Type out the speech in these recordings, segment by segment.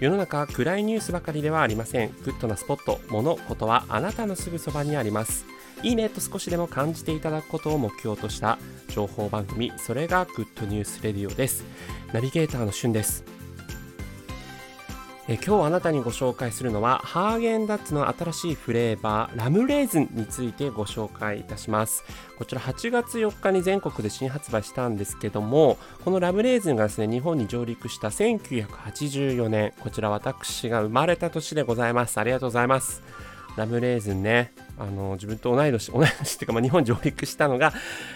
世の中暗いニュースばかりではありません。グッドなスポット。物事はあなたのすぐそばにあります。いいねと少しでも感じていただくことを目標とした情報番組。それがグッドニュースレディオです。ナビゲーターのしゅんです。え今日あなたにご紹介するのはハーゲンダッツの新しいフレーバーラムレーズンについてご紹介いたします。こちら8月4日に全国で新発売したんですけどもこのラムレーズンがですね日本に上陸した1984年こちら私が生まれた年でございます。ありがとうございます。ラムレーズンね。あの自分と同い年 同い年っていうか、まあ、日本上陸したのが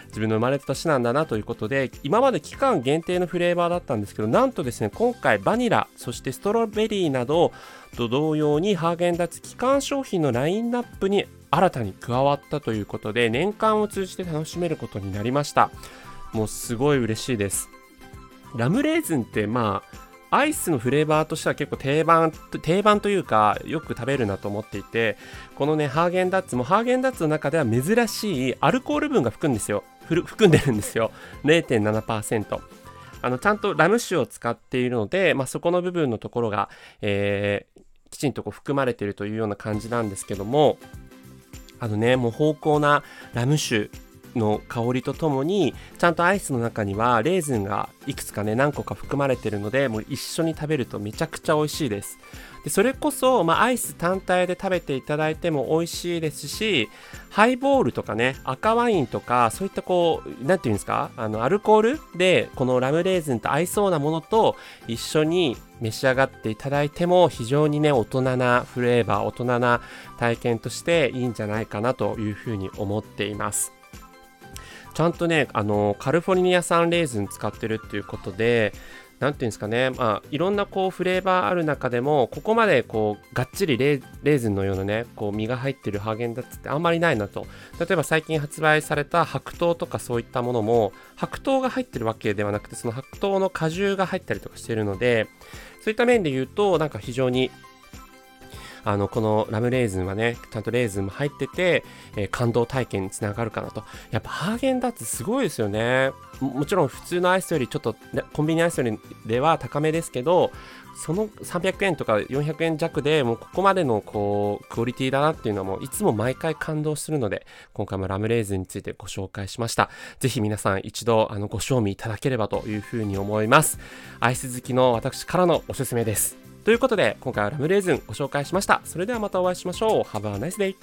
自分の生まれた年なんだなということで今まで期間限定のフレーバーだったんですけどなんとですね今回バニラそしてストロベリーなどと同様にハーゲンダッツ期間商品のラインナップに新たに加わったということで年間を通じて楽しめることになりました。もうすごい嬉しいです。ラムレーズンってまあアイスのフレーバーとしては結構定番定番というかよく食べるなと思っていてこのねハーゲンダッツもハーゲンダッツの中では珍しいアルコール分が含んですよ含んでるんですよ0.7%あのちゃんとラム酒を使っているので、まあ、そこの部分のところが、えー、きちんとこう含まれているというような感じなんですけどもあのねもう芳香なラム酒の香りとともにちゃんとアイスの中にはレーズンがいくつかね何個か含まれてるのでもう一緒に食べるとめちゃくちゃ美味しいです。でそれこそ、まあ、アイス単体で食べていただいても美味しいですしハイボールとかね赤ワインとかそういったこう何て言うんですかあのアルコールでこのラムレーズンと合いそうなものと一緒に召し上がっていただいても非常にね大人なフレーバー大人な体験としていいんじゃないかなというふうに思っています。ちゃんとね、あの、カリフォルニア産レーズン使ってるっていうことで、何ていうんですかね、まあ、いろんなこうフレーバーある中でも、ここまでこう、がっちりレーズンのようなね、こう、実が入ってるハーゲンダッツってあんまりないなと。例えば最近発売された白桃とかそういったものも、白桃が入ってるわけではなくて、その白桃の果汁が入ったりとかしてるので、そういった面で言うと、なんか非常にあの、このラムレーズンはね、ちゃんとレーズンも入ってて、えー、感動体験につながるかなと。やっぱハーゲンダッツすごいですよね。もちろん普通のアイスよりちょっと、コンビニアイスよりでは高めですけど、その300円とか400円弱でもうここまでのこうクオリティだなっていうのはもういつも毎回感動するので今回もラムレーズンについてご紹介しましたぜひ皆さん一度あのご賞味いただければというふうに思いますアイス好きの私からのおすすめですということで今回はラムレーズンご紹介しました。それではまたお会いしましょう。Have a nice day